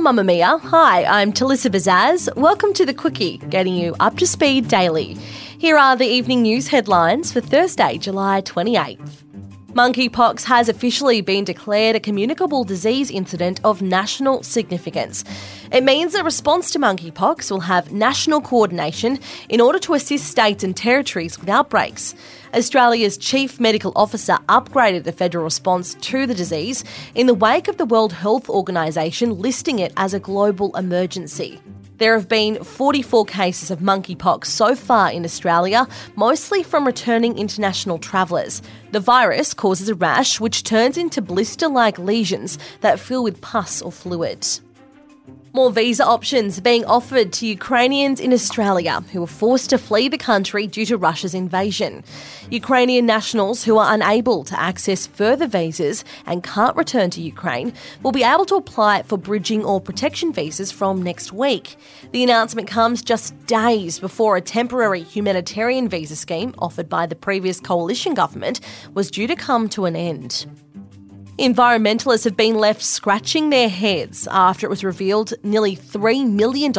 From Mamamia, hi, I'm Talissa Bazaz. Welcome to The Quicky, getting you up to speed daily. Here are the evening news headlines for Thursday, July 28th. Monkeypox has officially been declared a communicable disease incident of national significance. It means that response to monkeypox will have national coordination in order to assist states and territories with outbreaks. Australia's chief medical officer upgraded the federal response to the disease in the wake of the World Health Organization listing it as a global emergency. There have been 44 cases of monkeypox so far in Australia, mostly from returning international travellers. The virus causes a rash which turns into blister like lesions that fill with pus or fluid. More visa options being offered to Ukrainians in Australia who were forced to flee the country due to Russia's invasion. Ukrainian nationals who are unable to access further visas and can't return to Ukraine will be able to apply for bridging or protection visas from next week. The announcement comes just days before a temporary humanitarian visa scheme offered by the previous coalition government was due to come to an end. Environmentalists have been left scratching their heads after it was revealed nearly $3 million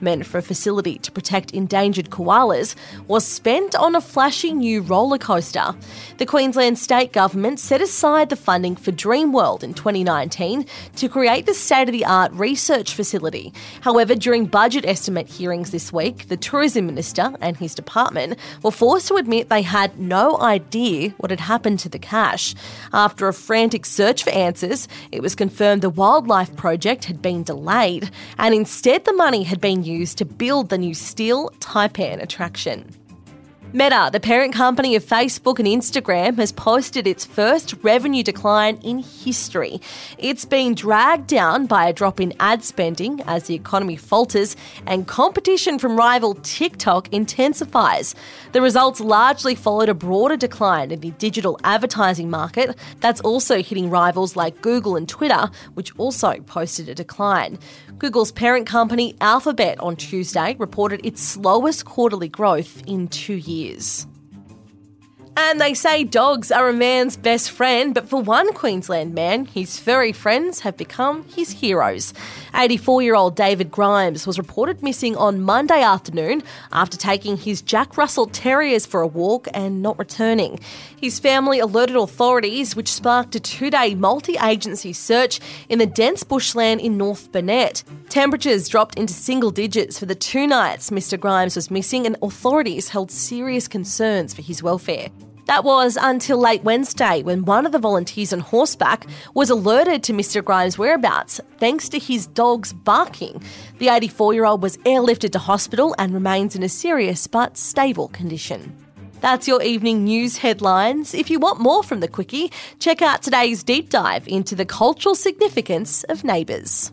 meant for a facility to protect endangered koalas was spent on a flashy new roller coaster. The Queensland state government set aside the funding for Dreamworld in 2019 to create the state of the art research facility. However, during budget estimate hearings this week, the Tourism Minister and his department were forced to admit they had no idea what had happened to the cash. After a frantic search for answers, it was confirmed the wildlife project had been delayed, and instead the money had been used to build the new Steel Taipan attraction. Meta, the parent company of Facebook and Instagram, has posted its first revenue decline in history. It's been dragged down by a drop in ad spending as the economy falters and competition from rival TikTok intensifies. The results largely followed a broader decline in the digital advertising market that's also hitting rivals like Google and Twitter, which also posted a decline. Google's parent company Alphabet on Tuesday reported its slowest quarterly growth in two years years. And they say dogs are a man's best friend, but for one Queensland man, his furry friends have become his heroes. 84 year old David Grimes was reported missing on Monday afternoon after taking his Jack Russell Terriers for a walk and not returning. His family alerted authorities, which sparked a two day multi agency search in the dense bushland in North Burnett. Temperatures dropped into single digits for the two nights Mr. Grimes was missing, and authorities held serious concerns for his welfare. That was until late Wednesday when one of the volunteers on horseback was alerted to Mr. Grimes' whereabouts thanks to his dog's barking. The 84 year old was airlifted to hospital and remains in a serious but stable condition. That's your evening news headlines. If you want more from the Quicky, check out today's deep dive into the cultural significance of neighbours.